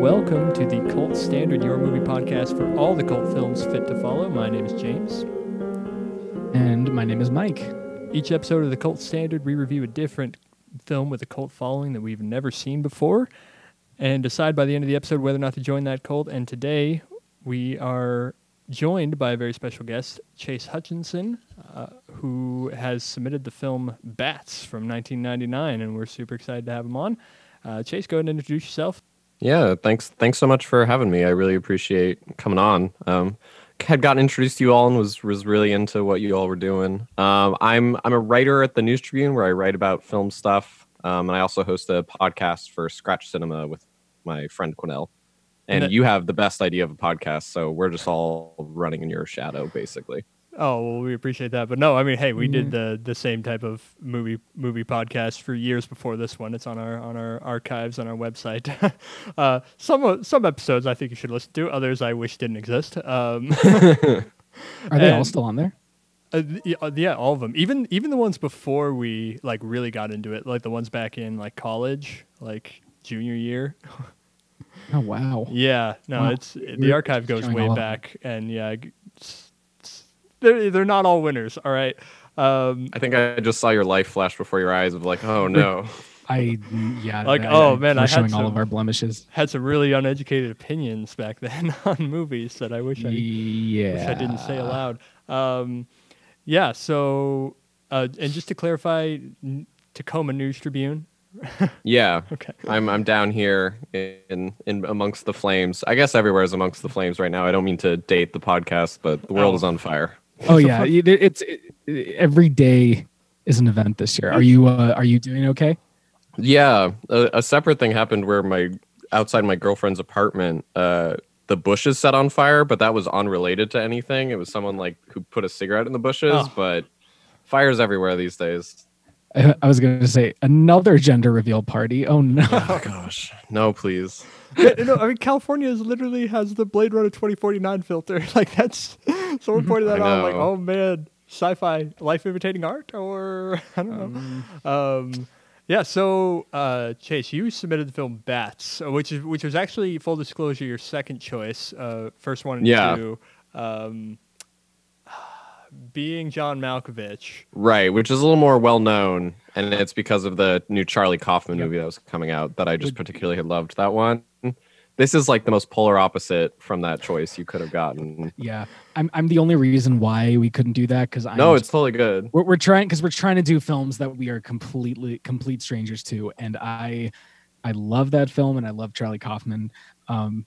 Welcome to the Cult Standard Your Movie podcast for all the cult films fit to follow. My name is James. And my name is Mike. Each episode of the Cult Standard, we review a different film with a cult following that we've never seen before and decide by the end of the episode whether or not to join that cult. And today, we are joined by a very special guest, Chase Hutchinson, uh, who has submitted the film Bats from 1999, and we're super excited to have him on. Uh, Chase, go ahead and introduce yourself. Yeah, thanks. Thanks so much for having me. I really appreciate coming on. Um, had gotten introduced to you all and was was really into what you all were doing. Um, I'm I'm a writer at the News Tribune where I write about film stuff, um, and I also host a podcast for Scratch Cinema with my friend Quinnell. And, And that- you have the best idea of a podcast, so we're just all running in your shadow, basically. Oh well, we appreciate that, but no, I mean, hey, we did the the same type of movie movie podcast for years before this one. It's on our on our archives on our website. uh, some some episodes I think you should listen to. Others I wish didn't exist. Um, Are they all still on there? uh, th- yeah, uh, all of them. Even even the ones before we like really got into it, like the ones back in like college, like junior year. Oh wow. Yeah, no, Wow. it's the archive goes way all of them. back, and yeah, g- s- s- they're they're not all winners. All right. Um, I think I just saw your life flash before your eyes of like, oh no. I yeah. Like, I- oh, I- man, I had showing all of our blemishes. had some really uneducated opinions back then on movies that I wish I Yeah. wish I didn't say aloud. Um, yeah. So, uh, and just to clarify, Tacoma News Tribune. Yeah. Okay. I'm I'm down here in in amongst the flames. I guess everywhere is amongst the flames right now. I don't mean to date the podcast, but the world Oh. is on fire. Oh yeah. It- It's it, every day is an event this year. Are you uh, are you doing okay? Yeah, a, a separate thing happened where my outside my girlfriend's apartment, uh, the bushes set on fire, but that was unrelated to anything. It was someone like who put a cigarette in the bushes, Oh. but fires everywhere these days. I, I was going to say another gender reveal party. Oh no. Oh gosh, no, please. you I mean, California is literally has the Blade Runner 2049 filter. Like that's someone pointed that out. I'm like, oh man, sci-fi, life imitating art, or I don't know. Um, yeah. So, uh, Chase, you submitted the film Bats, which is which was actually full disclosure your second choice. Uh, first one and Yeah. two. Um, being John Malkovich. Right, which is a little more well known, and it's because of the new Charlie Kaufman movie that was coming out that I just particularly had loved. That one. This is like the most polar opposite from that choice you could have gotten. yeah. I'm I'm the only reason why we couldn't do that because I No, it's totally good. we're, we're trying because we're trying to do films that we are completely complete strangers to and i i love that film and i love charlie kaufman um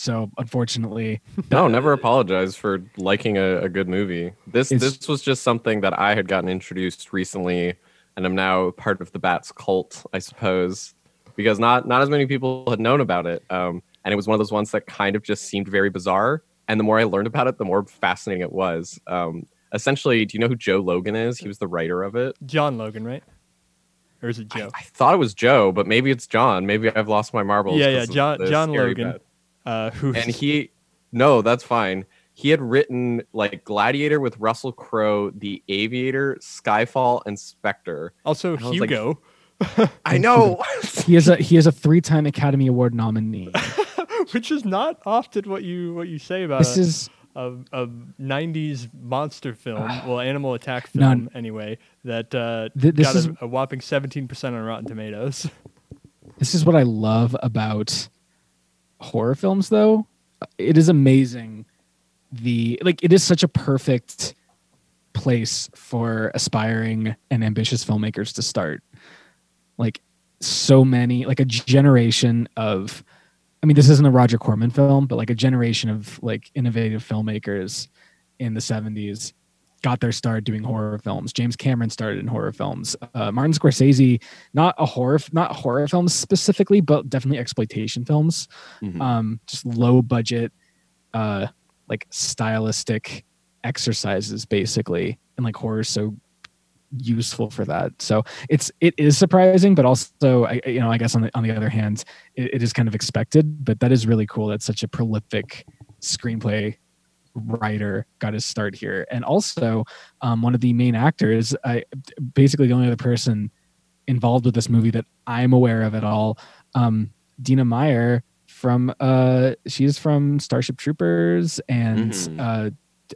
so unfortunately No, never apologize for liking a, a good movie. This It's- this was just something that I had gotten introduced recently, and I'm now part of the Bats cult, I suppose, because not not as many people had known about it. Um, and it was one of those ones that kind of just seemed very bizarre. And the more I learned about it, the more fascinating it was. Um, essentially, do you know who Joe Logan is? He was the writer of it. John Logan, right? Or is it I, Joe? I thought it was Joe, but maybe it's John. Maybe I've lost my marbles. Yeah, yeah, 'cause of John- John Logan. bet. Uh, who? and he no that's fine he had written like gladiator with russell crowe the aviator skyfall and spectre also I was like- Hugo. i know he is a he is a three-time academy award nominee which is not often what you what you say about this a, is a, a 90s monster film well animal attack film None. anyway that uh, Th- this got is- a, a whopping 17% on rotten tomatoes this is what i love about horror films though it is amazing the like it is such a perfect place for aspiring and ambitious filmmakers to start. Like so many like a generation of i mean this isn't a roger corman film but like a generation of like innovative filmmakers in the 70s got their start doing horror films. James cameron started in horror films. Uh, martin scorsese not a horror not horror films specifically but definitely exploitation films. Mhm. um just low budget uh like stylistic exercises basically and like horror is so useful for that. So it's it is surprising but also i you know i guess on the on the other hand it, it is kind of expected but that is really cool That's such a prolific screenplay writer got his start here and also um, one of the main actors i basically the only other person involved with this movie that i'm aware of at all um, Dina Meyer from uh she's from Starship Troopers and Mhm. uh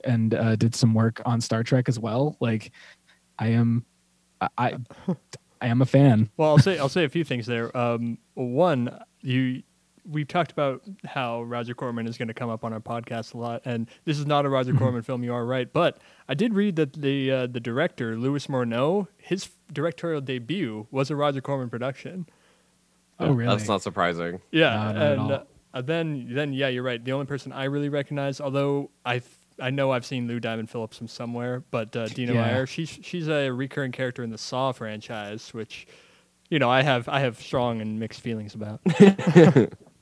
and uh did some work on Star Trek as well. Like I am I I, I am a fan. Well, I'll say I'll say a few things there. Um, one, you we've talked about how Roger Corman is going to come up on our podcast a lot, and this is not a Roger Corman film. You are right, but I did read that the uh, the director Louis Morneau, his directorial debut was a Roger Corman production. Oh really? That's not surprising. Yeah, not and uh, then then yeah, you're right. The only person I really recognize, although I th- I know I've seen Lou Diamond Phillips from somewhere, but uh, Dina Yeah. Meyer, she's she's a recurring character in the Saw franchise, which you know I have I have strong and mixed feelings about.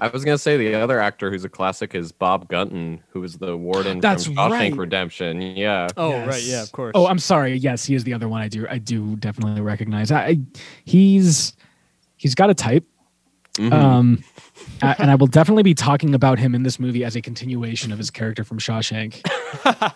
I was gonna say the other actor who's a classic is Bob Gunton, who was the warden That's from Shawshank right. Redemption. Yeah, Oh Yes. right, yeah, of course. Oh, I'm sorry. Yes, he is the other one. I do. I do definitely recognize. I, I he's he's got a type. Mhm. Um, a- and I will definitely be talking about him in this movie as a continuation of his character from Shawshank.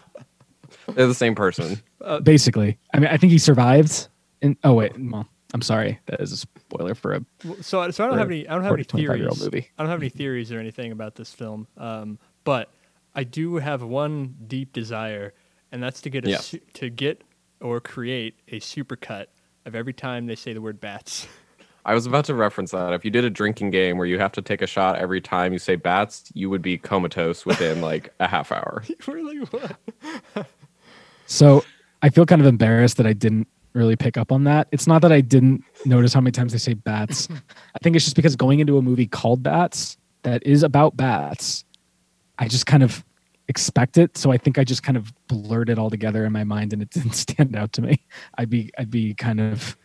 they're the same person. Basically, I mean, I think he survived. And oh wait, well, I'm sorry. That is a spoiler for a so so I don't have any I don't have any 40, 25-year-old theories. movie. I don't have any theories or anything about this film. Um, but I do have one deep desire, and that's to get a Yes. su- to get or create a supercut of every time they say the word bats. I was about to reference that. If you did a drinking game where you have to take a shot every time you say bats, you would be comatose within like a half hour. We're like. So I feel kind of embarrassed that I didn't really pick up on that. It's not that I didn't notice how many times they say bats. I think it's just because going into a movie called Bats that is about bats, I just kind of expect it. So I think I just kind of blurred it all together in my mind and it didn't stand out to me. I'd be I'd be kind of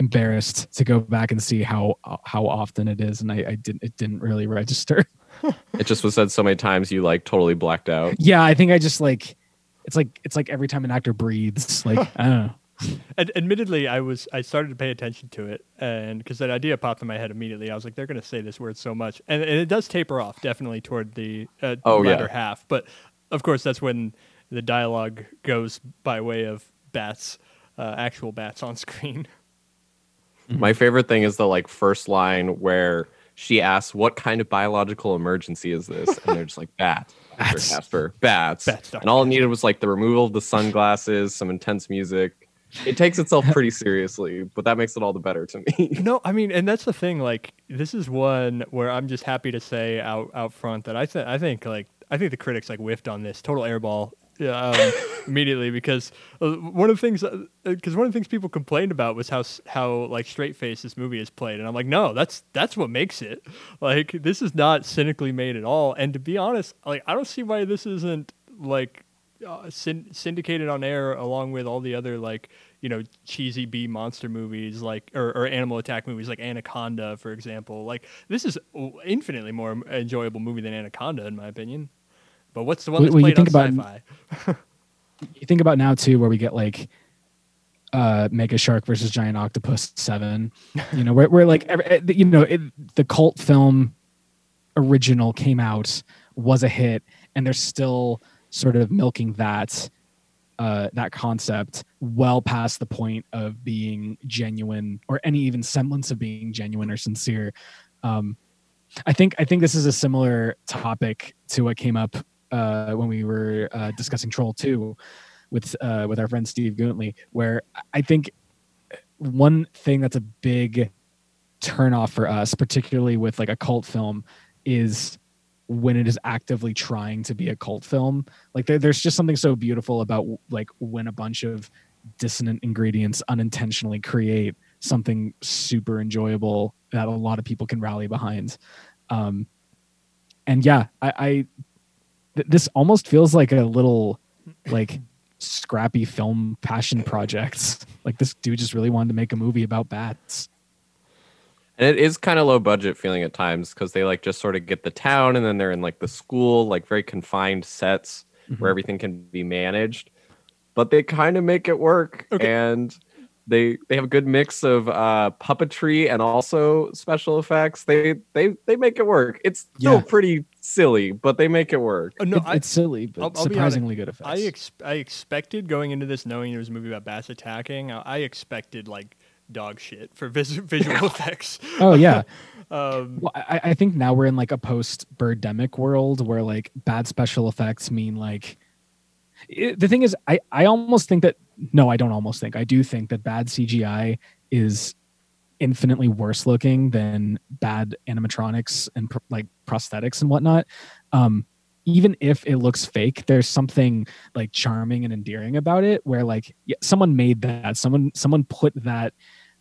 embarrassed to go back and see how how often it is and I, I didn't it didn't really register. It just was said so many times you like totally blacked out. yeah, I think I just like it's like it's like every time an actor breathes. Like I don't know. Ad- admittedly, I was I started to pay attention to it, and because that idea popped in my head immediately, I was like, they're going to say this word so much, and, and it does taper off definitely toward the uh, Oh, yeah. latter half. But of course, that's when the dialogue goes by way of bats, uh, actual bats on screen. My favorite thing is the like first line where she asks, "What kind of biological emergency is this?" And they're just like, "Bats." Dr. Bats. Casper, bats. Bats, and all it needed was like the removal of the sunglasses, some intense music. It takes itself pretty seriously, but that makes it all the better to me. No, I mean, and that's the thing. Like, this is one where I'm just happy to say out out front that I think I think like I think the critics like whiffed on this total airball um, immediately because uh, one of the things because one of the things people complained about was how how like straight face this movie is played, and I'm like, no, that's that's what makes it. Like, this is not cynically made at all. And to be honest, like, I don't see why this isn't like uh, syn- syndicated on air along with all the other like you know cheesy B monster movies like or, or animal attack movies like Anaconda for example. Like this is infinitely more enjoyable movie than Anaconda in my opinion. But what's the one that's well, you played on think about- sci-fi? You think about now too where we get like uh mega shark versus giant octopus 7 you know where, where like every, eh, you know it, the cult film original came out was a hit and they're still sort of milking that uh that concept well past the point of being genuine or any even semblance of being genuine or sincere. Um i think i think this is a similar topic to what came up uh when we were uh discussing troll 2 with uh, with our friend Steve Guntley, where I think one thing that's a big turnoff for us, particularly with like a cult film, is when it is actively trying to be a cult film. Like there, there's just something so beautiful about like when a bunch of dissonant ingredients unintentionally create something super enjoyable that a lot of people can rally behind. Um, and yeah, I, I th- this almost feels like a little like scrappy film passion project. Like this dude just really wanted to make a movie about bats. And it is kind of low budget feeling at times because they like just sort of get the town and then they're in like the school, like very confined sets where everything can be managed. But they kind of make it work. Okay. And they they have a good mix of uh puppetry and also special effects. They they they make it work. It's still Yeah. pretty silly, but they make it work. Uh, no It- I, it's silly, but I'll- I'll surprisingly good effects. I, ex- I expected going into this knowing it was a movie about bats attacking I, I expected like dog shit for vis- visual effects. Oh yeah, um, Well, I, I think now we're in like a post birdemic world where like bad special effects mean like it, the thing is I, I almost think that no i don't almost think. I do think that bad cgi is infinitely worse looking than bad animatronics and pr- like prosthetics and whatnot. Um even if it looks fake there's something like charming and endearing about it where like yeah, someone made that. Someone someone put that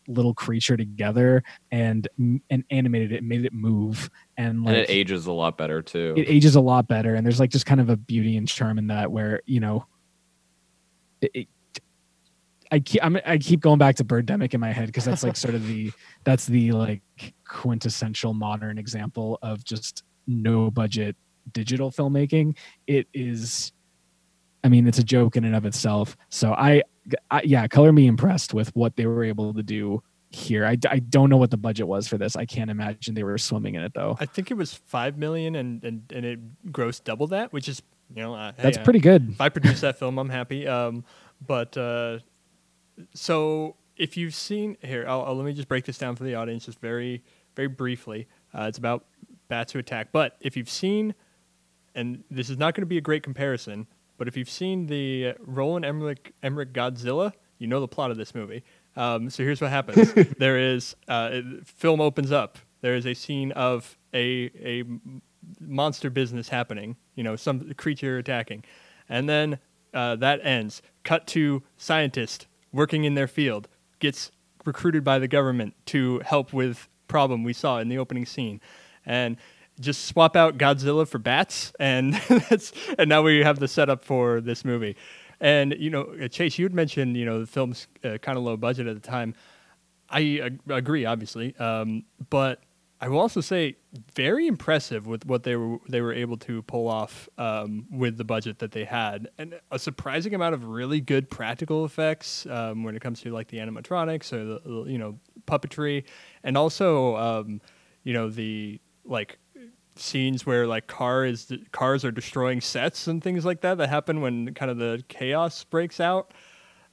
little creature together and and animated it made it move and like and it ages a lot better too. it ages a lot better and there's like just kind of a beauty and charm in that where you know it, it- I keep I'm, I keep going back to Birdemic in my head because that's like sort of the that's the like quintessential modern example of just no budget digital filmmaking. It is, I mean, it's a joke in and of itself. So I, I yeah, color me impressed with what they were able to do here. I, I don't know what the budget was for this. I can't imagine they were swimming in it though. I think it was five million, and and, and it grossed double that, which is you know uh, hey, That's uh, pretty good. If I produce that film, I'm happy. Um, but uh, so if you've seen here, I'll, I'll- let me just break this down for the audience, just very very briefly. Uh, it's about bats who attack. But if you've seen, and this is not going to be a great comparison, but if you've seen the Roland Emmerich, Emmerich Godzilla, you know the plot of this movie. Um, so here's what happens: there is uh, it- film opens up. There is a scene of a a monster business happening. You know, some creature attacking, and then uh, that ends. Cut to scientist working in their field gets recruited by the government to help with problem we saw in the opening scene, and just swap out Godzilla for bats, and that's and now we have the setup for this movie. And you know, uh, Chase, you had mentioned you know the film's uh, kind of low budget at the time. I ag- agree, obviously, um, but I will also say very impressive with what they were they were able to pull off um, with the budget that they had, and a surprising amount of really good practical effects um, when it comes to like the animatronics or the you know puppetry, and also um, you know the like scenes where like car is cars are destroying sets and things like that that happen when kind of the chaos breaks out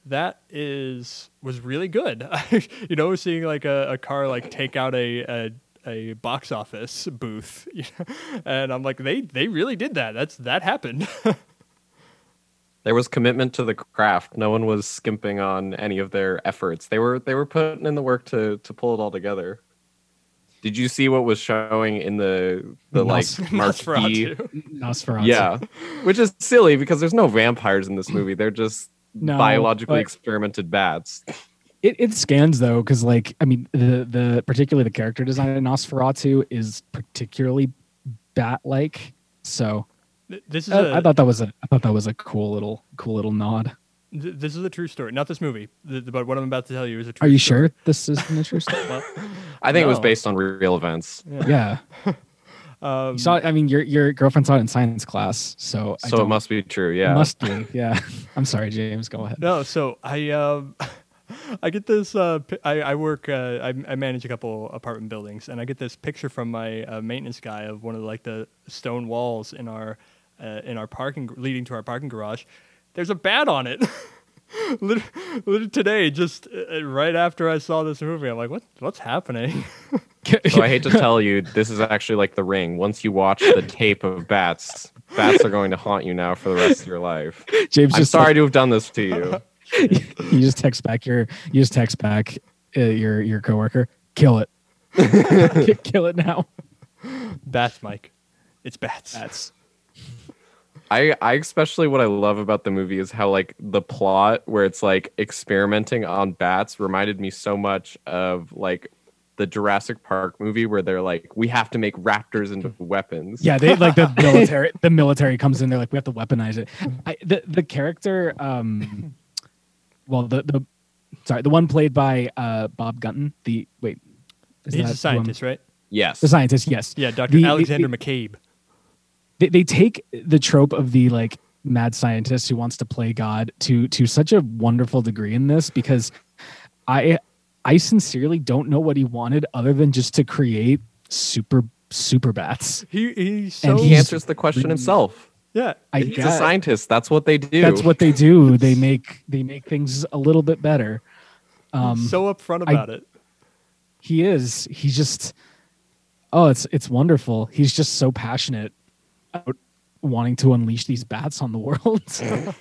that is was really good. you know, seeing like a, a car like take out a, a a box office booth, you know? and I'm like, they they really did that. That's that happened. There was commitment to the craft. No one was skimping on any of their efforts. They were they were putting in the work to to pull it all together. Did you see what was showing in the the like Nos- marquee? Nosferatu. Nosferatu. Yeah, which is silly because there's no vampires in this mm. movie. They're just No, biologically but- experimented bats. It, it scans though, because like I mean the the particularly the character design in Nosferatu is particularly bat like. So This is I a I thought that was a I thought that was a cool little cool little nod. Th- this is a true story. Not this movie, th- but what I'm about to tell you is a true. story. Are you story. sure this is an interesting? Well, I think it was based on real events. yeah, um, you saw. I mean, your your girlfriend saw it in science class, so I So it must be true. it Yeah. must be. Yeah, I'm sorry, James. Go ahead. No, so I um I get this uh I I work uh I, I manage a couple apartment buildings and I get this picture from my uh, maintenance guy of one of like the stone walls in our uh, in our parking leading to our parking garage. There's a bat on it. Lit- lit- today just uh, right after I saw this movie I'm like what what's happening? So I hate to tell you, this is actually like the ring. Once you watch the tape of bats, bats are going to haunt you now for the rest of your life. James I'm just sorry to have done this to you. you just text back your you just text back uh, your your coworker. Kill it. Kill it now. bats, Mike. It's bats. That's I, I especially what I love about the movie is how like the plot where it's like experimenting on bats reminded me so much of like the Jurassic Park movie where they're like we have to make raptors into weapons. yeah. They like the military. The military comes in. They're like, we have to weaponize it. I, the the character. Um, well, the the sorry, the one played by uh Bob Gunton. The wait, is He's that a who I'm- scientist, right? Yes. The scientist. Yes. Yeah, Dr. The- the- Alexander McCabe. They, they take the trope of the like mad scientist who wants to play god to to such a wonderful degree in this because i i sincerely don't know what he wanted other than just to create super super bats He he's And so he answers the question himself. yeah. i He's a scientist. That's what they do. that's what they do they make they make things a little bit better um so upfront I- about it. he is he's just oh, it's it's wonderful. He's just so passionate about wanting to unleash these bats on the world. to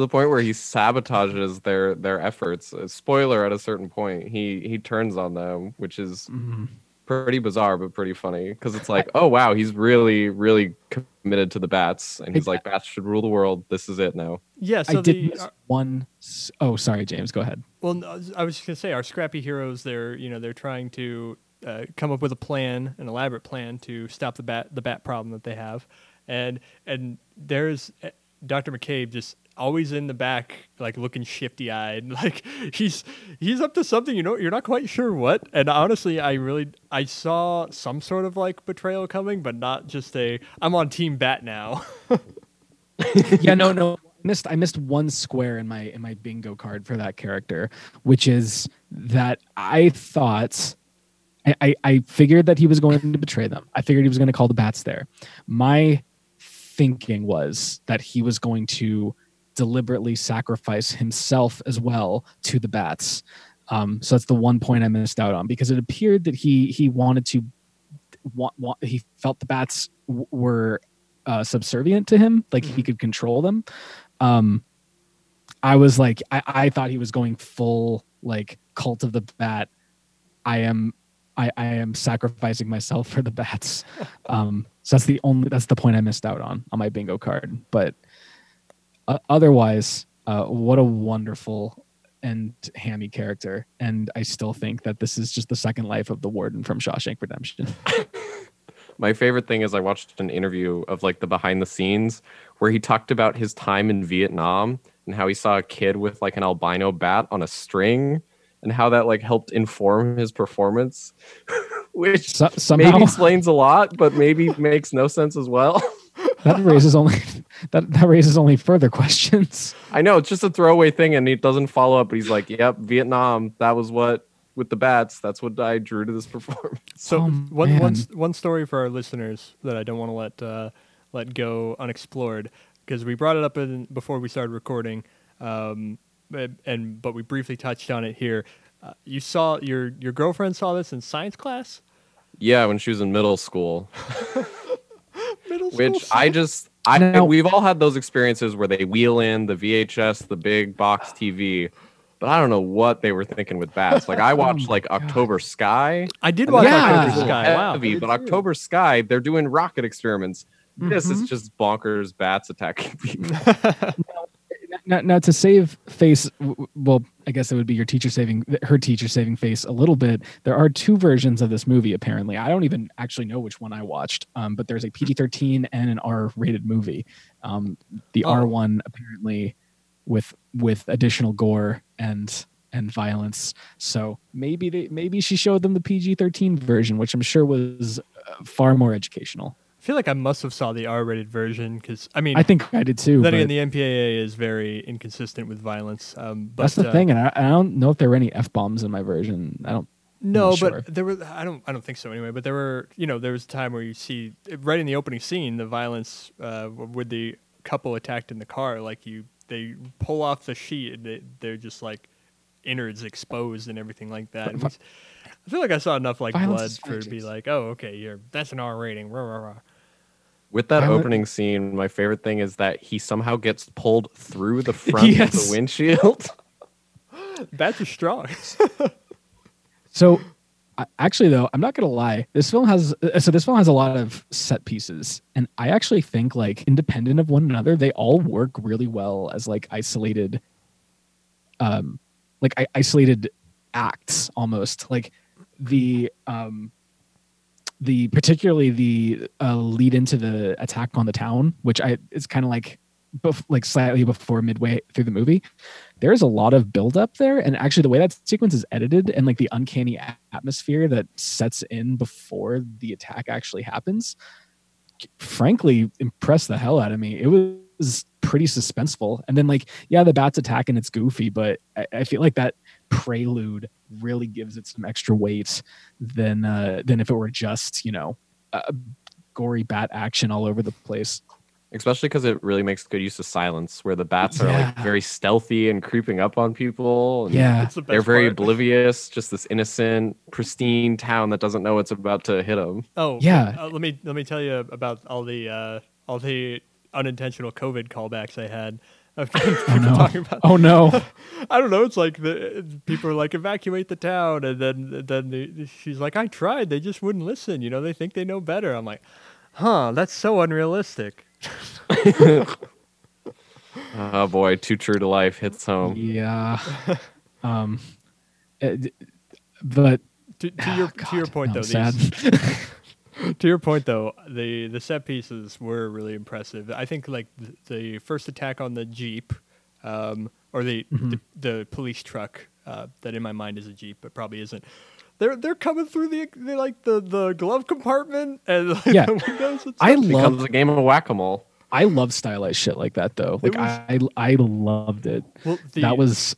the point where he sabotages their their efforts. Uh, spoiler: at a certain point, he he turns on them, which is Mhm. pretty bizarre but pretty funny because it's like, oh wow, he's really really committed to the bats, and he's like, bats should rule the world. This is it now. Yeah. So I did the miss uh, one. s- Oh, sorry, James. Go ahead. well, no, I was just gonna say our scrappy heroes. They're you know they're trying to uh, come up with a plan, an elaborate plan to stop the bat the bat problem that they have, and and there's uh, Dr. McCabe just always in the back like looking shifty eyed like he's he's up to something you know you're not quite sure what and honestly i really i saw some sort of like betrayal coming but not just a i'm on team bat now yeah, no, no. I missed I missed one square in my in my bingo card for that character, which is that I thought I, I, figured that he was going to betray them. I figured he was going to call the bats there. My thinking was that he was going to deliberately sacrifice himself as well to the bats. Um, so that's the one point I missed out on because it appeared that he he wanted to want, want he felt the bats w- were uh, subservient to him, like he could control them. Um, I was like, I, I thought he was going full like cult of the bat. I am, I, I am sacrificing myself for the bats. Um, so that's the only that's the point I missed out on on my bingo card. But uh, otherwise, uh, what a wonderful and hammy character, and I still think that this is just the second life of the warden from Shawshank Redemption. My favorite thing is I watched an interview of like the behind the scenes where he talked about his time in Vietnam and how he saw a kid with like an albino bat on a string and how that like helped inform his performance, which So, somehow maybe explains a lot, but maybe makes no sense as well. that raises only that that raises only further questions. I know it's just a throwaway thing and he doesn't follow up, but he's like, Yep, Vietnam, that was what with the bats, that's what I drew to this performance. So Oh, one, one, man. s- one story for our listeners that I don't want to let uh, let go unexplored because we brought it up in, before we started recording, um, but- and but we briefly touched on it here. Uh, you saw your your girlfriend saw this in science class. Yeah, when she was in middle school. Middle school which I just I Now- we've all had those experiences where they wheel in the VHS, the big box TV, but I don't know what they were thinking with bats. Like I watched my like God. October Sky. I did watch Yeah. October is a little Sky. Wow. but October Sky, they're doing rocket experiments. This Mhm. is just bonkers bats attacking people. Now, now to save face, well, I guess it would be your teacher saving her teacher saving face a little bit. There are two versions of this movie. Apparently, I don't even actually know which one I watched. Um, but there's a PG-13 and an R-rated movie. Um, the Oh. R1 apparently with with additional gore and and violence. So maybe they maybe she showed them the PG-13 version, which I'm sure was uh, far more educational. I feel like I must have saw the R-rated version because I mean, I think I did too. then again, the MPAA is very inconsistent with violence. Um, but That's the uh, thing, and I, I don't know if there were any f bombs in my version. I don't. No, but sure. there were. I don't. I don't think so anyway. But there were. You know, there was a time where you see right in the opening scene the violence uh, with the couple attacked in the car. Like you, they pull off the sheet and they, they're just like innards exposed and everything like that. And Vi- it's- I feel like I saw enough like Violence blood for it to be like, oh, okay, you're that's an R rating. Rah, rah, rah. With that I would- opening scene, my favorite thing is that he somehow gets pulled through the front of the windshield. Bats are strong. So, actually, though, I'm not gonna lie. This film has uh, so this film has a lot of set pieces, and I actually think like independent of one another, they all work really well as like isolated, um, like I- isolated acts almost like the um the particularly the uh, lead into the attack on the town, which I it's kind of like bef- like slightly before midway through the movie. There's a lot of build up there, and actually the way that sequence is edited and like the uncanny atmosphere that sets in before the attack actually happens, frankly impressed the hell out of me. It was pretty suspenseful, and then like yeah, the bats attack and it's goofy, but I, I feel like that prelude really gives it some extra weight than uh, than if it were just you know uh, gory bat action all over the place. especially because it really makes good use of silence, where the bats are like very stealthy and creeping up on people. and Yeah. That's the they're very part. oblivious. Just this innocent, pristine town that doesn't know it's about to hit them. Oh Yeah. Uh, let me let me tell you about all the uh, all the unintentional COVID callbacks I had. Of people no. talking about. Oh no. I don't know. It's like the people are like evacuate the town, and then then the, she's like, I tried. They just wouldn't listen. You know, they think they know better. I'm like, huh? That's so unrealistic. Oh boy, too true to life hits home. yeah. Um. uh, d- but To, to your Ah, to your point no, though, I'm these, sad. To your point though, the the set pieces were really impressive. I think like the, the first attack on the jeep, um, or the, Mm-hmm. the the police truck uh, that in my mind is a jeep, but probably isn't. They're they're coming through the, the like the, the glove compartment and like, Yeah. the windows. And I love becomes a game of whack a mole. I love stylized shit like that though. Like was- I I loved it. well, the, that was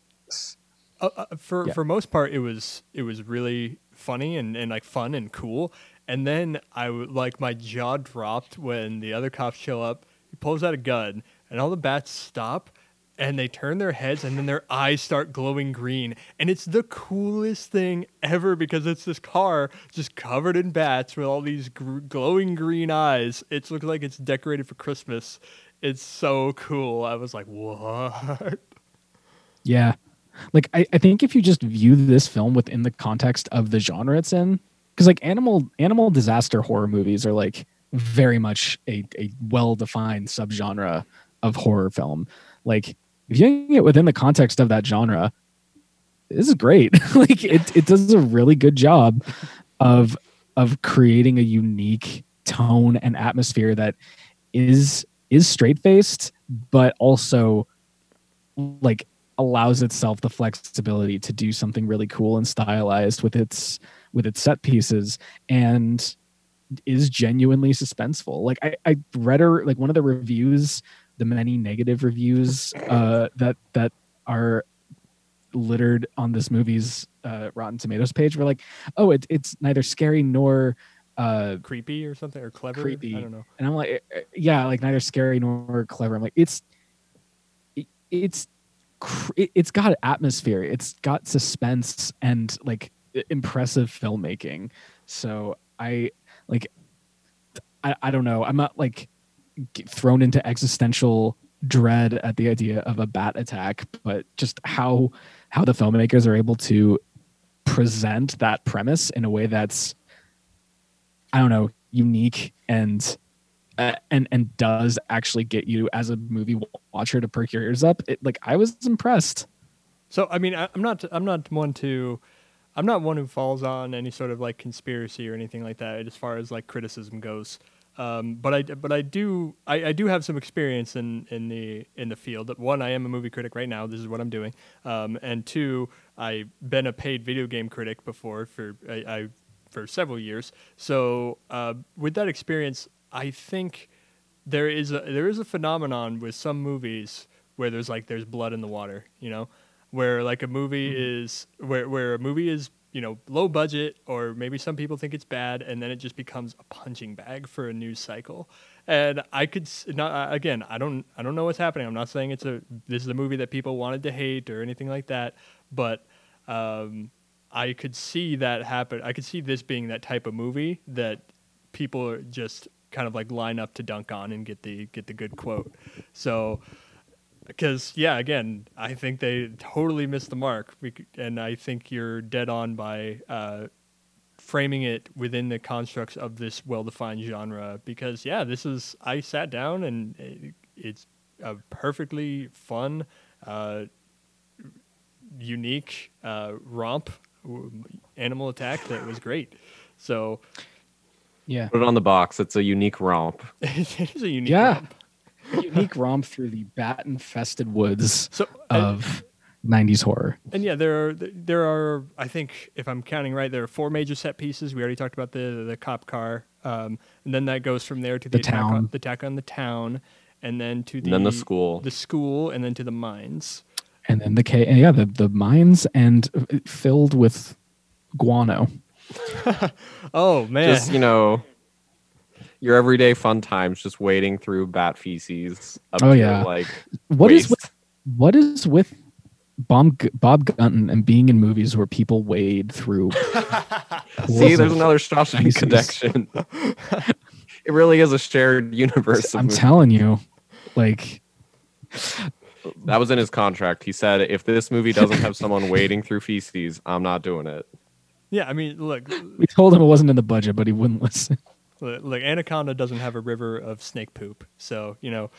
uh, uh, for Yeah. for most part it was it was really funny and, and like fun and cool and then i like my jaw dropped when the other cops show up. He pulls out a gun and all the bats stop and they turn their heads and then their eyes start glowing green. And it's the coolest thing ever because it's this car just covered in bats with all these gr- glowing green eyes. It looks like it's decorated for christmas. It's so cool. I was like what? Yeah. Like I, I think if you just view this film within the context of the genre it's in, because like animal animal disaster horror movies are like very much a, a well defined subgenre of horror film. Like viewing it within the context of that genre, this is great. like it it does a really good job of of creating a unique tone and atmosphere that is is straight faced, but also like allows itself the flexibility to do something really cool and stylized with its with its set pieces and is genuinely suspenseful like i i read her like one of the reviews the many negative reviews uh that that are littered on this movie's uh rotten tomatoes page were like oh it, it's neither scary nor uh creepy or something or clever Creepy. i don't know and I'm like, eh, eh, yeah, like neither scary nor clever. I'm like, it's, it- it's, it's got atmosphere. It's got suspense and like impressive filmmaking. So I like, I, I don't know. I'm not like thrown into existential dread at the idea of a bat attack, but just how how the filmmakers are able to present that premise in a way that's I don't know, unique and uh, and and does actually get you as a movie watcher to perk your ears up. It, like I was impressed. So I mean, I, I'm not I'm not one to I'm not one who falls on any sort of like conspiracy or anything like that as far as like criticism goes. Um, but I but I do I, I do have some experience in, in the in the field. One, I am a movie critic right now. This is what I'm doing. Um, and two, I've been a paid video game critic before for I, I for several years. So uh, with that experience, I think there is a there is a phenomenon with some movies where there's like there's blood in the water, you know, where like a movie is where where a movie is you know low budget or maybe some people think it's bad and then it just becomes a punching bag for a news cycle. And I could not again I don't I don't know what's happening. I'm not saying it's a this is a movie that people wanted to hate or anything like that, but um, I could see that happen. I could see this being that type of movie that people are just kind of like line up to dunk on and get the get the good quote. So because yeah, again, I think they totally missed the mark, and I think you're dead on by uh, framing it within the constructs of this well-defined genre. Because yeah, this is I sat down and it, it's a perfectly fun, uh, unique uh, romp, animal attack that was great. So Yeah. Put it on the box. It's a unique romp. it is a unique Yeah. romp. Unique romp through the bat infested woods So and- of 90s horror. And yeah, there are there are I think if I'm counting right, there are four major set pieces. We already talked about the the cop car, um, and then that goes from there to the, The attack on town. the attack on the town, and then to the And then the school. the school, and then to the mines. And then the K, yeah, the, the mines and uh, filled with guano. Oh man, Just you know, your everyday fun times, just wading through bat feces. Up Oh, to, yeah. like What is waist. with what is with Bob Bob Gunton and being in movies where people wade through? pools See, there's another Shawshank feces. connection. it really is a shared universe. I'm movies. telling you, like that was in his contract. He said, if this movie doesn't have someone wading through feces, I'm not doing it. Yeah, I mean, look, we told him it wasn't in the budget, but he wouldn't listen. Look, Anaconda doesn't have a river of snake poop, so you know,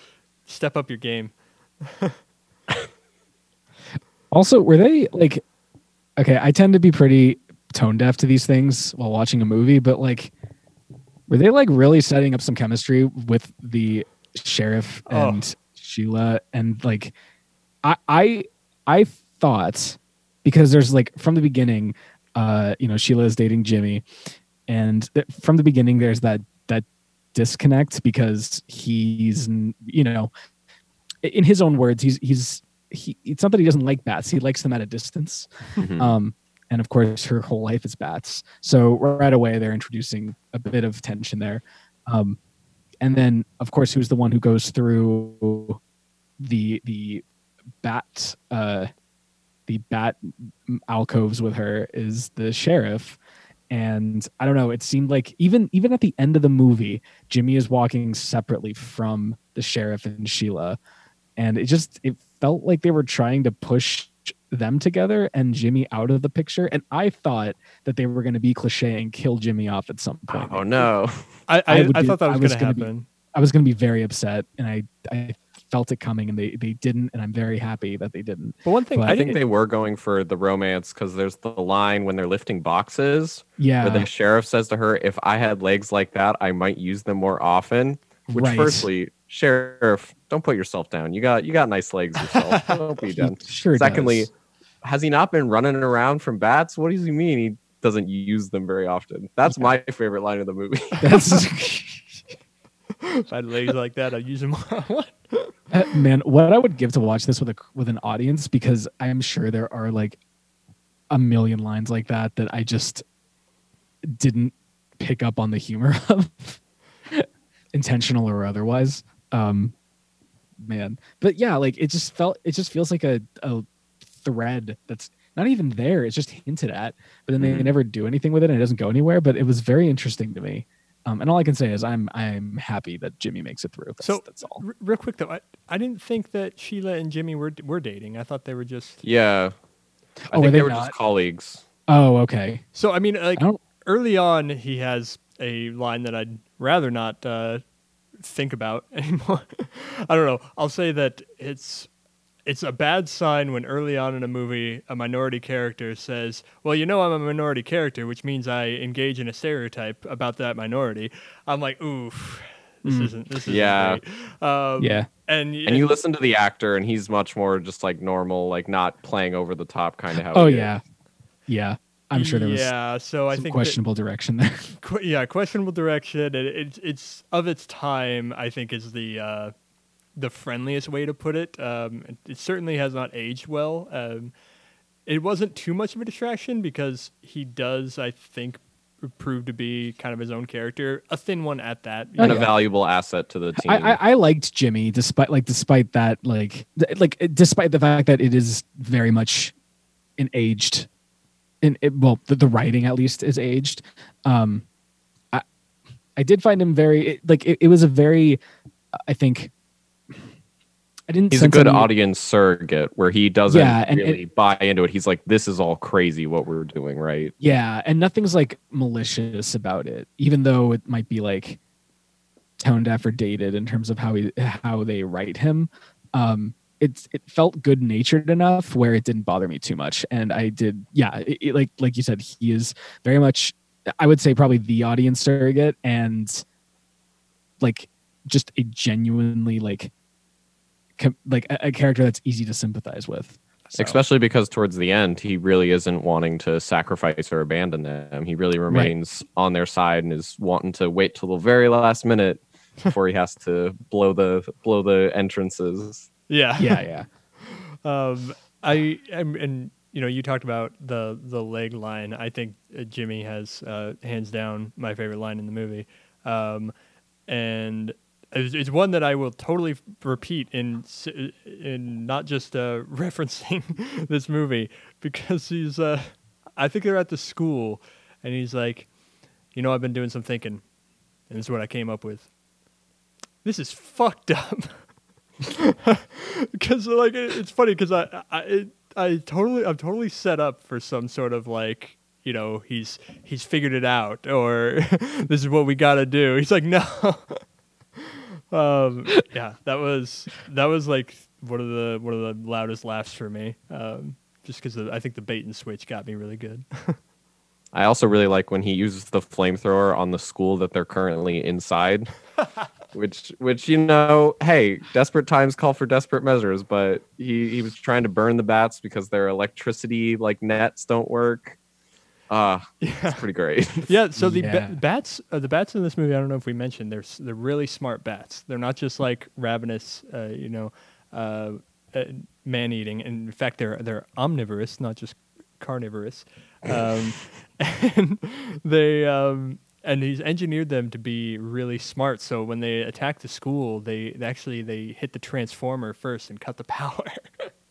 step up your game. Also, were they like okay, I tend to be pretty tone deaf to these things while watching a movie, but like were they like really setting up some chemistry with the sheriff Oh. and Sheila and like I I I thought because there's like from the beginning uh you know Sheila is dating Jimmy and th- from the beginning there's that that disconnect because he's you know in his own words he's he's he it's not that he doesn't like bats he likes them at a distance. Mhm. um and of course her whole life is bats. So right away they're introducing a bit of tension there. Um and then of course who's the one who goes through the the bat uh the bat alcoves with her is the sheriff and i don't know it seemed like even even at the end of the movie jimmy is walking separately from the sheriff and sheila and it just it felt like they were trying to push them together and jimmy out of the picture and i thought that they were going to be cliche and kill jimmy off at some point oh no. I I I, I, be- thought that was, was going to gonna be- happen. i was going to be very upset and i i felt it coming and they they didn't and i'm very happy that they didn't But one thing But I, I think they were going for the romance because there's the line when they're lifting boxes yeah where the sheriff says to her, "If I had legs like that, I might use them more often." Which, Right. firstly, sheriff, don't put yourself down. You got you got nice legs yourself. don't be done. sure Secondly, does. has he not been running around from bats? What does he mean he doesn't use them very often? That's my favorite line of the movie. if I had legs like that, I'd use them. what? Uh, man what i would give to watch this with a with an audience because i'm sure there are like a million lines like that that i just didn't pick up on the humor of intentional or otherwise um man but yeah like it just felt it just feels like a, a thread that's not even there it's just hinted at but then they Mhm. never do anything with it and it doesn't go anywhere but it was very interesting to me um, and all i can say is i'm i'm happy that jimmy makes it through that's, So, that's all R- real quick though, I, I didn't think that Sheila and Jimmy were were dating. I thought they were just. yeah. I Oh, were they they were not? just colleagues. oh okay So I mean, like I early on, he has a line that I'd rather not uh, think about anymore. I don't know. I'll say that it's it's a bad sign when early on in a movie a minority character says, "Well, you know, I'm a minority character, which means I engage in a stereotype about that minority." I'm like, "Oof, this Mm. isn't this isn't Yeah. great." Um, yeah and And you listen to the actor, and he's much more just like normal, like not playing over the top kind of how. Oh he is. yeah, yeah. I'm sure there was yeah. So I some think that- questionable direction there. que- yeah, questionable direction, and it's it's of its time. I think is the uh, the friendliest way to put it. Um, it, it certainly has not aged well. Um, it wasn't too much of a distraction because he does, I think, prove to be kind of his own character, a thin one at that. you and a valuable asset to the team. I, I, I liked Jimmy despite like despite that like th- like uh, despite the fact that it is very much an aged in it, well the, the writing at least is aged. Um, I I did find him very it, like it, it was a very I think I didn't. He's a good any- audience surrogate where he doesn't Yeah, and- really buy into it. He's like, "This is all crazy what we're doing, right?" Yeah, and nothing's like malicious about it, even though it might be like tone deaf or dated in terms of how he how they write him. Um, it's it felt good natured enough where it didn't bother me too much, and I did yeah, it, it- like like you said, he is very much I would say probably the audience surrogate and like just a genuinely like like a, a character that's easy to sympathize with. So- Especially because towards the end, he really isn't wanting to sacrifice or abandon them. He really remains on their side and is wanting to wait till the very last minute before he has to blow the blow the entrances. Yeah. yeah, yeah. Um, I am, and you know, you talked about the the leg line. I think uh, Jimmy has uh, hands down my favorite line in the movie. Um, and it's, one that I will totally repeat in in not just uh, referencing this movie because he's uh, I think they're at the school and he's like, you know, I've been doing some thinking, and this is what I came up with. This is fucked up. Because like it, it's funny because I I it, I totally I'm totally set up for some sort of like you know he's he's figured it out or this is what we got to do. He's like no. Um, yeah, that was that was like one of the one of the loudest laughs for me. Um, just because I think the bait and switch got me really good. I also really like when he uses the flamethrower on the school that they're currently inside. which which you know, hey, desperate times call for desperate measures, but he, he was trying to burn the bats because their electricity like nets don't work. Ah, it's pretty great. Yeah, so the ba- bats, uh, the bats in this movie, I don't know if we mentioned, they're s- they're really smart bats. They're not just like ravenous, uh, you know, uh, uh, man eating. In fact, they're they're omnivorous, not just carnivorous. Um, and they um, and he's engineered them to be really smart. So when they attack the school, they, they actually they hit the transformer first and cut the power.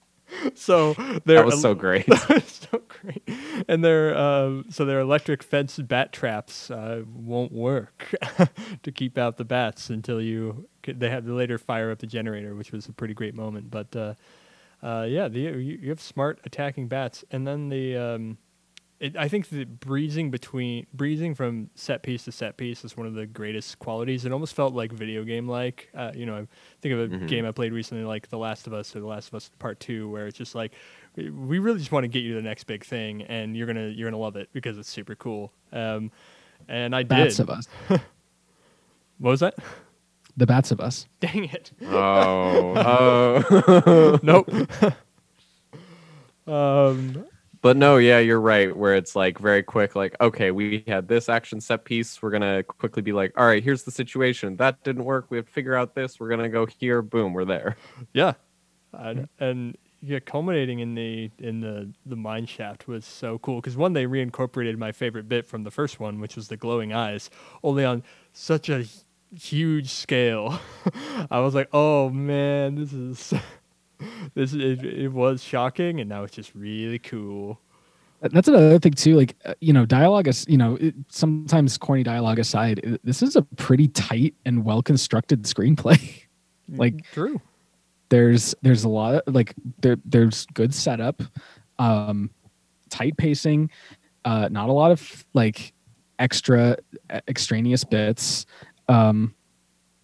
so they're that was so great. so great. And their uh, so their electric fence bat traps uh, won't work to keep out the bats until you they have to later fire up the generator, which was a pretty great moment. But uh, uh, yeah, the, you, you have smart attacking bats, and then the um, it, I think the breezing between breezing from set piece to set piece is one of the greatest qualities. It almost felt like video game like. Uh, you know, I think of a Mhm. game I played recently, like The Last of Us or The Last of Us Part Two, where it's just like we- we really just want to get you to the next big thing, and you're gonna you're gonna love it because it's super cool. Um, and I Bats did. Bats of us. What was that? The bats of us. Dang it! oh, oh. nope. um, But no, yeah, you're right. Where it's like very quick, like, okay, we had this action set piece. We're gonna quickly be like, all right, here's the situation. That didn't work. We have to figure out this. We're gonna go here. Boom, we're there. Yeah, and, and yeah, culminating in the in the the mine shaft was so cool because one they reincorporated my favorite bit from the first one, which was the glowing eyes, only on such a huge scale. I was like, oh man, this is this it, it was shocking, and now it's just really cool. That's another thing too. Like uh, you know, dialogue is you know it, sometimes corny dialogue aside, i- this is a pretty tight and well constructed screenplay. Like- true. there's there's a lot of, like there there's good setup, um, tight pacing, uh, not a lot of like extra e- extraneous bits. Um,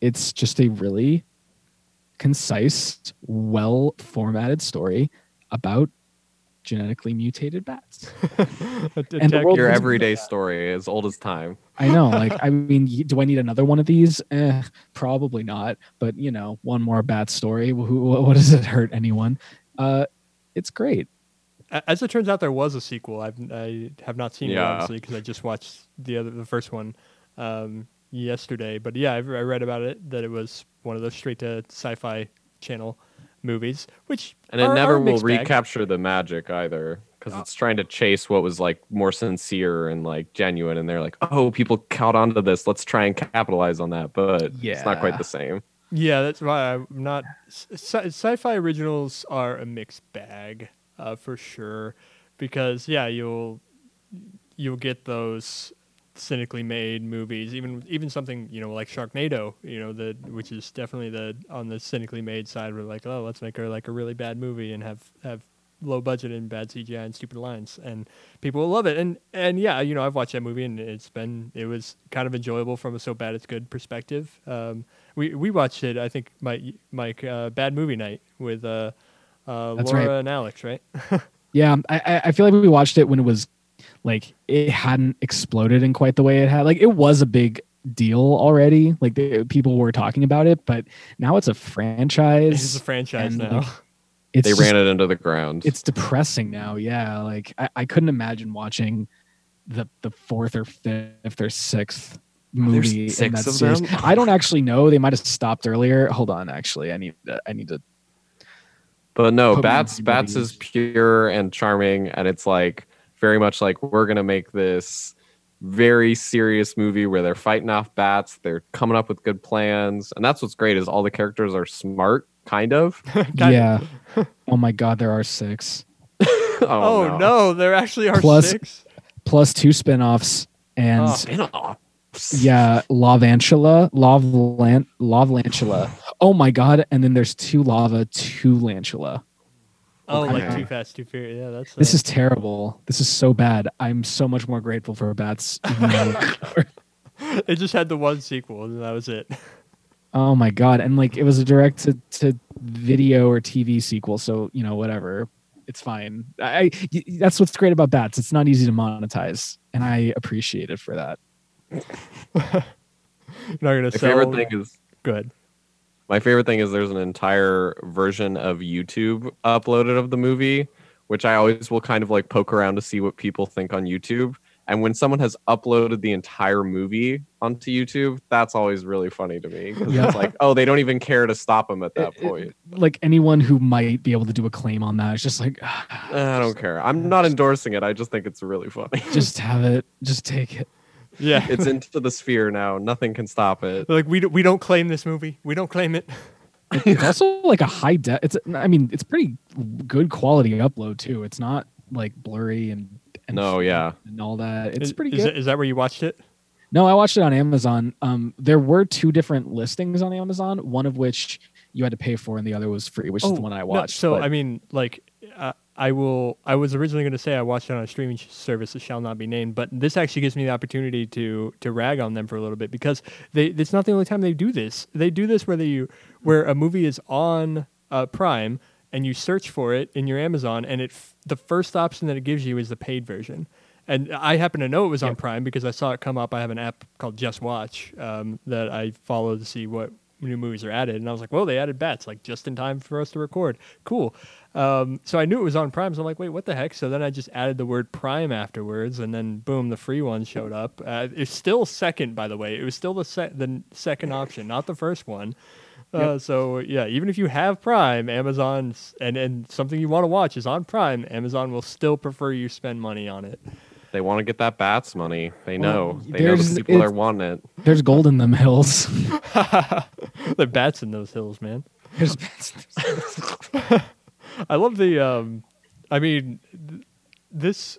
it's just a really concise, well formatted story about genetically mutated bats. And the world Your everyday story, as old as time. I know. Like, I mean, do I need another one of these? Eh, probably not. But you know, one more bat story. Who, what does it hurt anyone? Uh, it's great. As it turns out, there was a sequel. I've I have not seen it obviously because I just watched the other the first one um, yesterday. But yeah, I've, I read about it that it was one of those straight to sci-fi channel movies, which And it are- are never a will mixed bag. recapture the magic either. Because it's trying to chase what was like more sincere and like genuine. And they're like, oh, people caught onto this. Let's try and capitalize on that. But it's not quite the same. Yeah, that's why I'm not. Sci- sci-fi originals are a mixed bag uh, for sure, because yeah, you'll you'll get those cynically made movies, even even something you know like Sharknado, you know, the which is definitely the on the cynically made side. We're like, oh, let's make her like a really bad movie and have have low budget and bad CGI and stupid lines, and people will love it. And and yeah, you know, I've watched that movie and it's been it was kind of enjoyable from a so bad it's good perspective. Um, we we watched it, I think, Mike, Mike uh, Bad Movie Night with uh, uh, Laura right. and Alex, right? Yeah, I, I- I feel like we watched it when it was like it hadn't exploded in quite the way it had. Like it was a big deal already. Like the, people were talking about it, but now it's a franchise. It's a franchise and, now. like, it's they just- ran it into the ground. it's depressing now yeah like I, I couldn't imagine watching the the fourth or fifth or sixth There's movie in that of series them? i don't actually know they might have stopped earlier hold on actually i need to, i need to But no, Put me in Bats Bats is pure and charming, and it's like very much like we're gonna make this very serious movie where they're fighting off bats. They're coming up with good plans, and that's what's great is all the characters are smart, kind of. Kind yeah. oh my god, there are six. Oh, oh no. there actually are Plus- six. Plus two spin-offs and Oh. Spin-offs. yeah, Lavantula, Lavlan Lavlantula. Oh my god, and then there's two lava, two lantula. Oh, like Too Fast, Too Furious. Yeah, that's. This uh, is terrible. This is so bad. I'm so much more grateful for bats. It just had the one sequel, and that was it. oh my god. And like it was a direct to, to video or TV sequel, so you know, whatever. It's fine. I. that's what's great about bats. It's not easy to monetize. And I appreciate it for that. You're not gonna My sell. favorite thing is Good. My favorite thing is there's an entire version of YouTube uploaded of the movie, which I always will kind of like poke around to see what people think on YouTube. And when someone has uploaded the entire movie onto YouTube, that's always really funny to me because Yeah. it's like, oh, they don't even care to stop them at that It- it- point. Like anyone who might be able to do a claim on that, it's just like I don't care. I'm not endorsing it. I just think it's really funny. just have it. Just take it. Yeah. it's into the sphere now. Nothing can stop it. like we do, we don't claim this movie. We don't claim it. It's also like a high def. It's I mean, it's pretty good quality upload too. It's not like blurry and, and No, yeah. and all that. It's is, pretty is good. that- is that where you watched it? No, I watched it on Amazon. Um, there were two different listings on Amazon. One of which you had to pay for, and the other was free, which is the one I Oh, no, watched. so but- I mean, like, uh, I will. I was originally going to say I watched it on a streaming service that shall not be named, but this actually gives me the opportunity to to rag on them for a little bit because they. It's not the only time they do this. They do this where they where a movie is on uh, Prime and you search for it in your Amazon, and it f- the first option that it gives you is the paid version. And I happen to know it was on Yep. Prime because I saw it come up. I have an app called Just Watch um, that I follow to see what new movies are added. And I was like, well, they added Bats like just in time for us to record. Cool. Um, so I knew it was on Prime. So I'm like, wait, what the heck? So then I just added the word Prime afterwards, and then boom, the free one showed up. Uh, it's still second, by the way. It was still the se- the second option, not the first one. Uh, So yeah, even if you have Prime, Amazon and and something you want to watch is on Prime, Amazon will still prefer you spend money on it. They want to get that bats money. They know. Well, they know the people are it's- wanting it. there's gold in them hills. the bats in those hills, man. There's I love the. Um, I mean, th- this.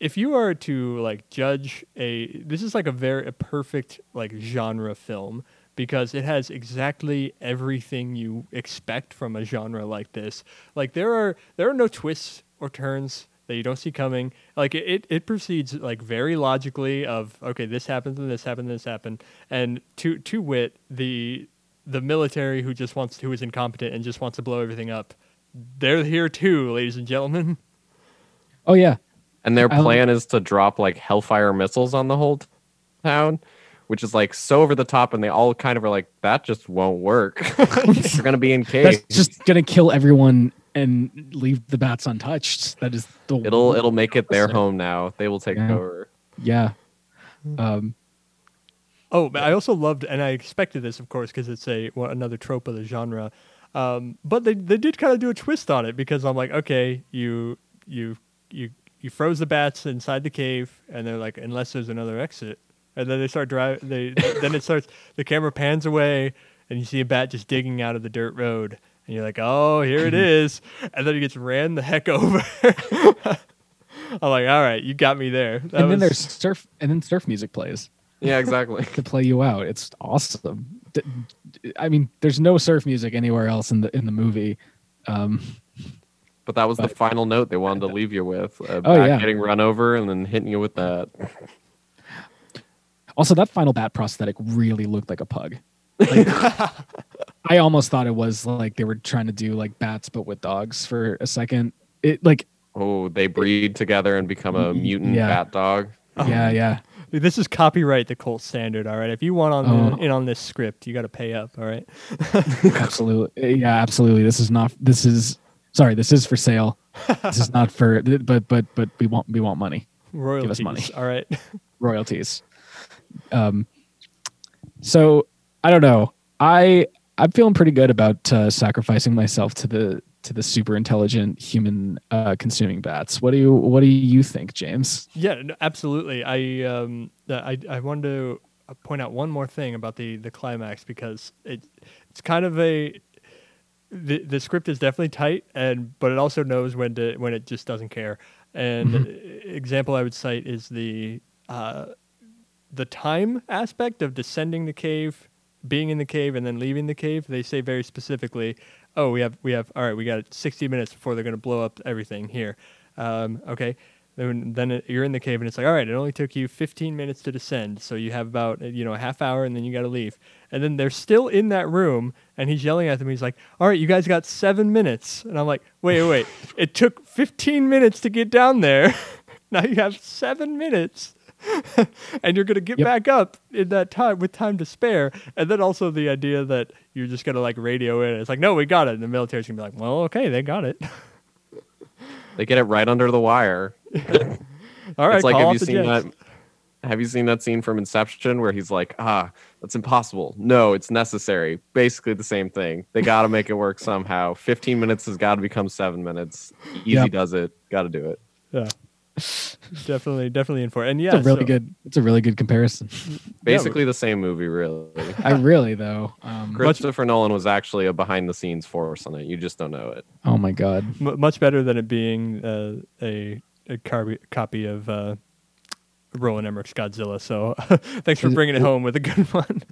If you are to like judge a, this is like a very a perfect like genre film because it has exactly everything you expect from a genre like this. Like there are there are no twists or turns that you don't see coming. Like it, it, proceeds like very logically of okay, this happens and this happened and this happened. And to to wit, the the military who just wants who is incompetent and just wants to blow everything up. They're here too, ladies and gentlemen. oh yeah, And their I don't- plan is to drop like Hellfire missiles on the whole town, which is like so over the top. And they all kind of are like, that just won't work. They're going to be in that's caves. just gonna kill everyone and leave the bats untouched. That is the It'll it'll make it their home now. They will take Yeah. over. yeah. Um, Oh, but I also loved, and I expected this, of course, because it's a well, another trope of the genre. Um, but they they did kind of do a twist on it because I'm like, okay, you you you you froze the bats inside the cave, and they're like, unless there's another exit, and then they start driving. They then it starts. The camera pans away, and you see a bat just digging out of the dirt road, and you're like, oh, here it is, and then he gets ran the heck over. I'm like, all right, you got me there. That and then was- there's surf, and then surf music plays Yeah, exactly. to play you out. It's awesome. I mean, there's no surf music anywhere else in the in the movie. Um, but that was the final note they wanted to leave you with. Uh, Oh, yeah. getting run over and then hitting you with that. also, that final bat prosthetic really looked like a pug. Like, I almost thought it was like they were trying to do like bats but with dogs for a second. It like Oh, they breed together and become a mutant yeah. bat dog. yeah yeah This is copyright the Cult standard, all right. If you want on Oh. the, in on this script, you got to pay up, all right. absolutely yeah absolutely. This is not this is sorry this is for sale. This is not for but but but we want we want money Royalties, Give us money. all right. royalties. Um, so I don't know. I I'm feeling pretty good about uh, sacrificing myself to the to the super intelligent human uh, consuming bats. What do you what do you think, James? Yeah, no, absolutely. I um, I I wanted to point out one more thing about the the climax because it it's kind of a the the script is definitely tight and but it also knows when to when it just doesn't care. And Mhm. example I would cite is the uh, the time aspect of descending the cave, being in the cave, and then leaving the cave. They say very specifically, "Oh, we have we have all right, we got 60 minutes before they're to blow up everything here." Um, okay, then then it, you're in the cave and it's like, all right, it only took you 15 minutes to descend, so you have about you know a half hour and then you got to leave. And then they're still in that room and he's yelling at them. He's like, all right, you guys got seven minutes. And I'm like, wait, wait. it took 15 minutes to get down there. now you have seven minutes. and you're gonna get Yep. back up in that time with time to spare, and then also the idea that you're just gonna like radio in. It's like, no, we got it. And the military's gonna be like, well, okay, they got it. They get it right under the wire. All right, it's like call have off you the seen jets. that? Have you seen that scene from Inception where he's like, ah, that's impossible. No, it's necessary. Basically the same thing. They got to make it work somehow. 15 minutes has got to become seven minutes. Easy Yep. does it. Got to do it. Yeah, definitely, definitely in for it. And yeah, it's a really so- good. It's a really good comparison. Basically the same movie, really. I really though. Um, Christopher Nolan was actually a behind the scenes force on it. You just don't know it. oh my god. M- much better than it being uh, a a car- copy of uh, Roland Emmerich's Godzilla. So thanks for Is bringing it home with a good one.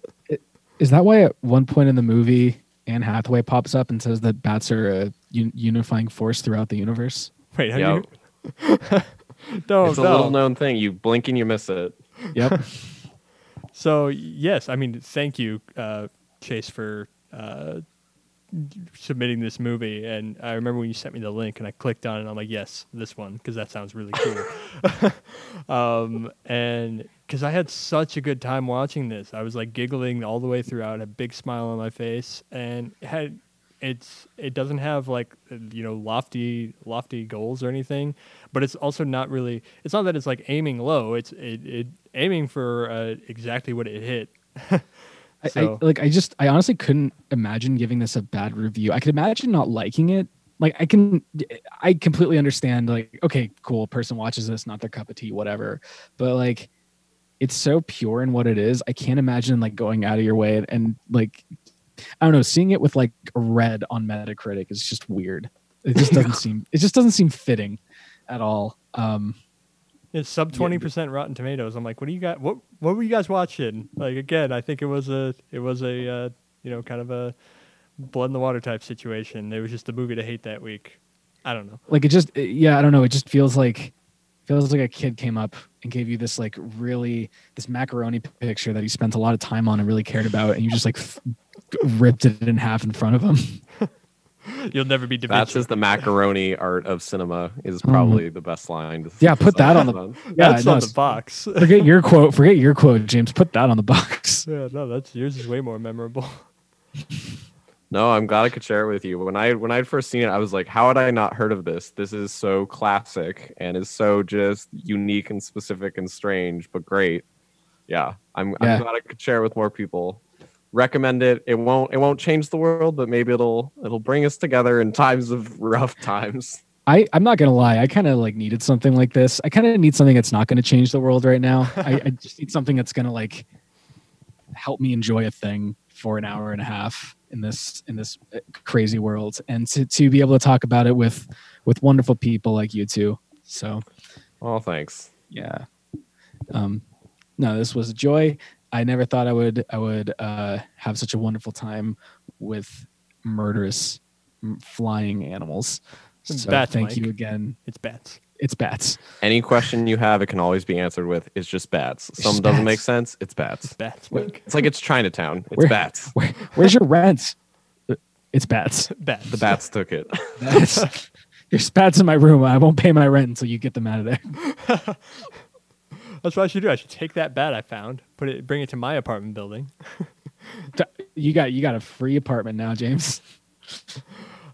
Is that why at one point in the movie Anne Hathaway pops up and says that bats are a un- unifying force throughout the universe? Wait, how Yep. you? no, it's a no. little known thing. You blink and you miss it. Yep. So yes, I mean, thank you, uh, Chase, for uh, submitting this movie. And I remember when you sent me the link, and I clicked on it. and I'm like, yes, this one, because that sounds really cool. um, and because I had such a good time watching this, I was like giggling all the way throughout, a big smile on my face, and had it's it doesn't have like you know lofty lofty goals or anything but it's also not really it's not that it's like aiming low it's it, it aiming for uh, exactly what it hit I, So- I like I just I honestly couldn't imagine giving this a bad review. I could imagine not liking it. Like I can I completely understand like okay, cool, person watches this, not their cup of tea, whatever. But like it's so pure in what it is. I can't imagine like going out of your way and, and like I don't know, seeing it with like a red on Metacritic is just weird. It just doesn't seem it just doesn't seem fitting at all. Um it's sub 20% rotten tomatoes. I'm like what do you got what what were you guys watching? Like again i think it was a it was a uh, you know kind of a blood in the water type situation. It was just a movie to hate that week. I don't know. Like it just yeah i don't know. It just feels like feels like a kid came up and gave you this like really this macaroni picture that he spent a lot of time on and really cared about and you just like f- ripped it in half in front of him you'll never be Da That's Vinci. just the macaroni art of cinema is probably the best line. to- Mm. Yeah, to put that on it the- up. yeah that's no, on the box forget your quote forget your quote james put that on the box yeah no that's yours is way more memorable No, I'm glad I could share it with you. When I when I first seen it, I was like, how had I not heard of this? This is so classic and is so just unique and specific and strange, but great. Yeah, I'm, Yeah. I'm glad I could share it with more people. Recommend it. It won't it won't change the world, but maybe it'll it'll bring us together in times of rough times. I, I'm not gonna lie. I kind of like needed something like this. I kind of need something that's not gonna change the world right now. I, I just need something that's gonna like help me enjoy a thing for an hour and a half in this in this uh, crazy world, and to to be able to talk about it with with wonderful people like you two. So Oh, thanks. yeah, um, no, this was a joy. I never thought I would I would uh, have such a wonderful time with murderous flying animals. So Bats, thank Mike. you again. it's bats It's bats. Any question you have, it can always be answered with it's just bats. It's Some just doesn't bats. make sense, it's it's bats. bats It's like it's Chinatown. It's Where- bats. Where, where's your rent? Uh, It's bats. bats The bats took it. Bats. There's bats in my room. I won't pay my rent until you get them out of there. that's what i should do i should take that bat i found put it bring it to my apartment building You got you got a free apartment now, James.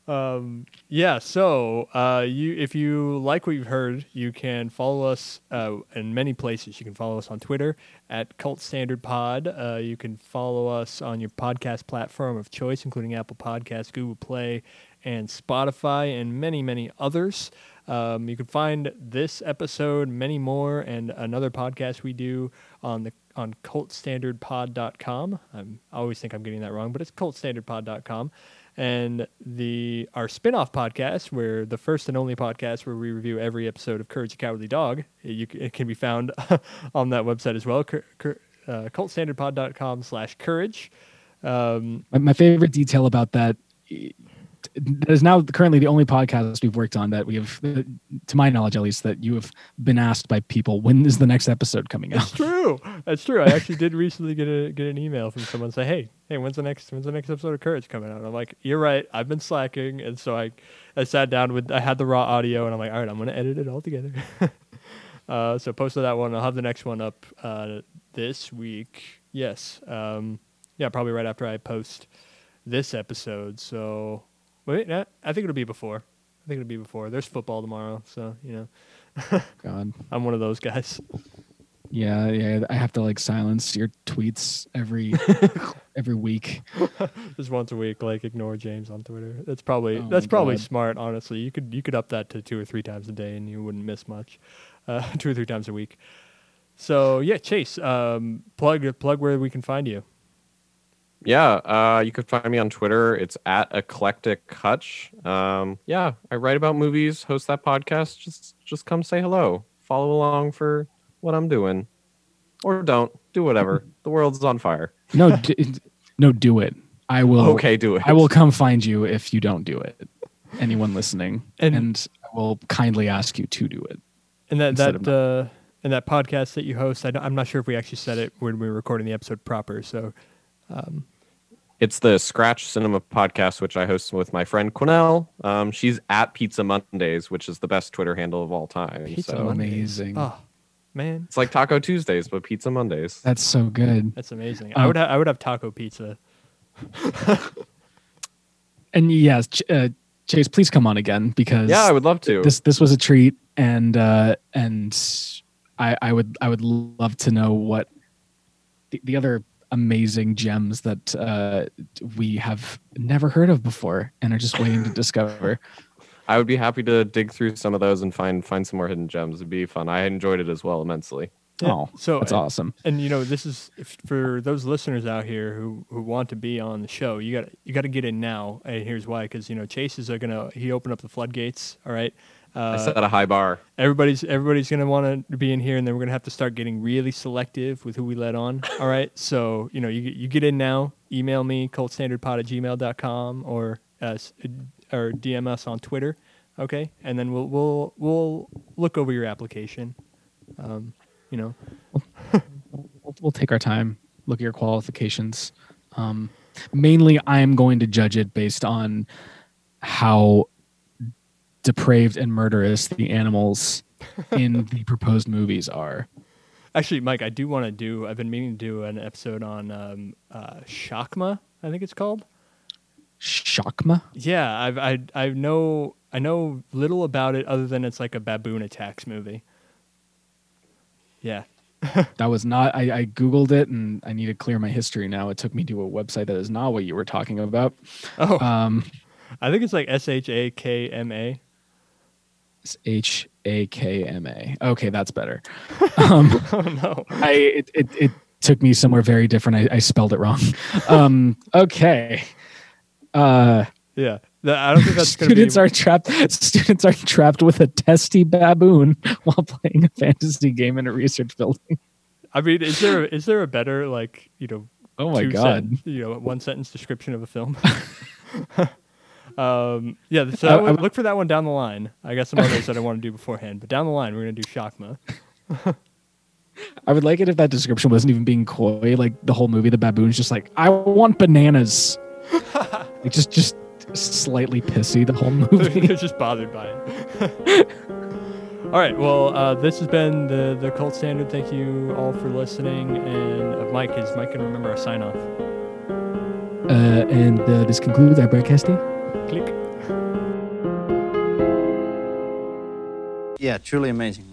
Um, yeah, so uh, you if you like what you've heard, you can follow us uh, in many places. You can follow us on Twitter at Cult Standard Pod. Uh, you can follow us on your podcast platform of choice, including Apple Podcasts, Google Play, and Spotify, and many, many others. Um, you can find this episode, many more, and another podcast we do on the on cultstandardpod.com. I always think I'm getting that wrong, but it's cultstandardpod.com. And the our spin-off podcast, where the first and only podcast where we review every episode of Courage the Cowardly Dog, you, it can be found on that website as well, uh, cultstandardpod.com slash courage. Um, My, my favorite detail about that eh, that is now currently the only podcast we've worked on that we have, to my knowledge at least, that you have been asked by people when is the next episode coming out. That's true. That's true. I actually did recently get a get an email from someone say, "Hey, hey, when's the next when's the next episode of Courage coming out?" And I'm like, "You're right. I've been slacking." And so I I sat down with I had the raw audio and I'm like, "All right, I'm going to edit it all together." uh, so posted that one. I'll have the next one up uh, this week. Yes. Um, yeah, probably right after I post this episode. So wait, I think it'll be before. I think it'll be before. There's football tomorrow, so you know God. I'm one of those guys. Yeah, yeah. I have to like silence your tweets every every week. just once a week like ignore james on twitter that's probably Oh that's probably God. smart honestly you could you could up that to two or three times a day and you wouldn't miss much uh, two or three times a week so yeah chase um, plug plug where we can find you Yeah, uh, you can find me on Twitter. It's at eclectic hutch. Um, yeah, I write about movies, host that podcast. Just just come say hello. Follow along for what I'm doing, or don't do whatever. the world's on fire. No, d- no, do it. I will. Okay, do it. I will come find you if you don't do it. Anyone listening, And- and, I will kindly ask you to do it. and that that uh, and that podcast that you host I am not sure if we actually said it when we were recording the episode proper so It's the Scratch Cinema podcast, which I host with my friend Quinell. Um, she's at Pizza Mondays, which is the best Twitter handle of all time. Pizza so Amazing. oh man it's like Taco Tuesdays, but Pizza Mondays. That's so good. that's amazing Um, i would ha- i would have taco pizza And yes, Ch- uh, Chase, please come on again because Yeah, I would love to. this this was a treat, and uh, and I I would I would love to know what the, the other amazing gems that uh, we have never heard of before and are just waiting to discover. I would be happy to dig through some of those and find find some more hidden gems. It'd be fun. I enjoyed it as well immensely. Yeah, Oh, so that's and- awesome. and you know this is if, for those listeners out here who who want to be on the show you got you got to get in now and here's why because you know chase is gonna he opened up the floodgates all right I uh, set a high bar. everybody's everybody's gonna want to be in here and then we're gonna have to start getting really selective with who we let on all right so you know you, you get in now email me cultstandardpod at gmail.com or uh, s- or dm us on twitter okay and then we'll we'll we'll look over your application um, you know We'll, we'll take our time, look at your qualifications. Um, mainly, I am going to judge it based on how depraved and murderous the animals in the proposed movies are. Actually, Mike, I do want to do. I've been meaning to do an episode on um, uh, Shakma. I think it's called. Shakma. Yeah, I've, I I know I know little about it other than it's like a baboon attacks movie. Yeah, That was not. I, I googled it, and I need to clear my history now. It took me to a website that is not what you were talking about. Oh, Um, I think it's like S H A K M A. it's H A K M A. Okay, that's better. Um, Oh no. I it, it, it took me somewhere very different. I, I spelled it wrong. Um, okay. Uh, Yeah, I don't think that's going to be. students are trapped. Students are trapped with a testy baboon while playing a fantasy game in a research building. I mean, is there is there a better like you know Oh my god! sen- you know one sentence description of a film? Um, yeah, so I- I- look for that one down the line. I got some others that I want to do beforehand, but down the line we're going to do Shakma. I would like it if that description wasn't even being coy. Like the whole movie, the baboon's just like, "I want bananas." like just just slightly pissy the whole movie. They're just bothered by it. all right. Well, uh, this has been the the cult standard. Thank you all for listening. And uh, Mike is Mike can remember our sign off. Uh, and uh, this concludes our broadcasting. Click. Yeah, truly amazing.